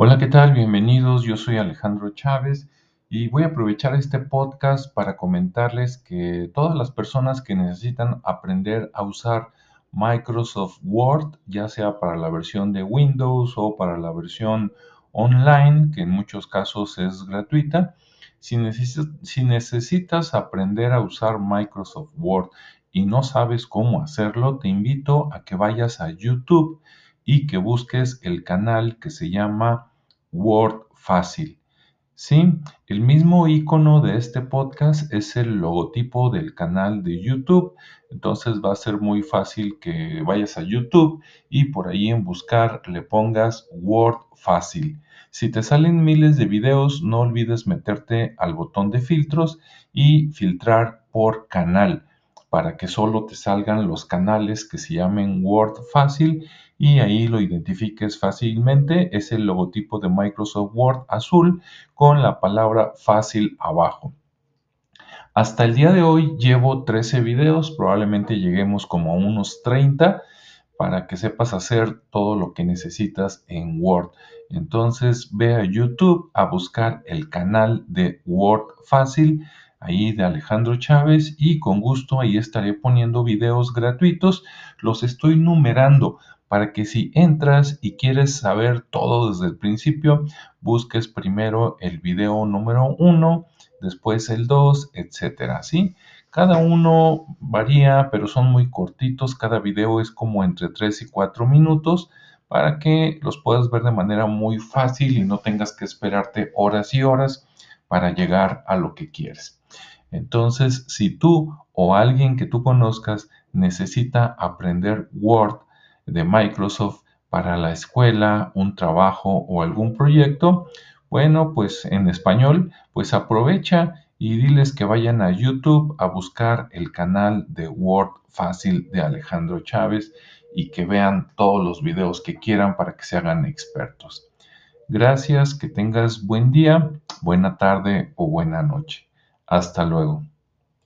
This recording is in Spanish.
Hola, ¿qué tal? Bienvenidos. Yo soy Alejandro Chávez y voy a aprovechar este podcast para comentarles que todas las personas que necesitan aprender a usar Microsoft Word, ya sea para la versión de Windows o para la versión online, que en muchos casos es gratuita, si, necesitas aprender a usar Microsoft Word y no sabes cómo hacerlo, te invito a que vayas a YouTube y que busques el canal que se llama Word Fácil. Sí, el mismo icono de este podcast es el logotipo del canal de YouTube. Entonces va a ser muy fácil que vayas a YouTube y por ahí en buscar le pongas Word Fácil. Si te salen miles de videos, no olvides meterte al botón de filtros y filtrar por canal para que solo te salgan los canales que se llamen Word Fácil y ahí lo identifiques fácilmente. Es el logotipo de Microsoft Word azul con la palabra fácil abajo. Hasta el día de hoy llevo 13 videos, probablemente lleguemos como a unos 30 para que sepas hacer todo lo que necesitas en Word. Entonces ve a YouTube a buscar el canal de Word Fácil ahí de Alejandro Chávez y con gusto ahí estaré poniendo videos gratuitos. Los estoy numerando para que si entras y quieres saber todo desde el principio, busques primero el video número uno, después el 2, etcétera, ¿sí? Cada uno varía, pero son muy cortitos. Cada video es como entre 3 y 4 minutos para que los puedas ver de manera muy fácil y no tengas que esperarte horas y horas para llegar a lo que quieres. Entonces, si tú o alguien que tú conozcas necesita aprender Word de Microsoft para la escuela, un trabajo o algún proyecto, bueno, pues en español, pues aprovecha y diles que vayan a YouTube a buscar el canal de Word Fácil de Alejandro Chávez y que vean todos los videos que quieran para que se hagan expertos. Gracias, que tengas buen día, buena tarde o buena noche. Hasta luego.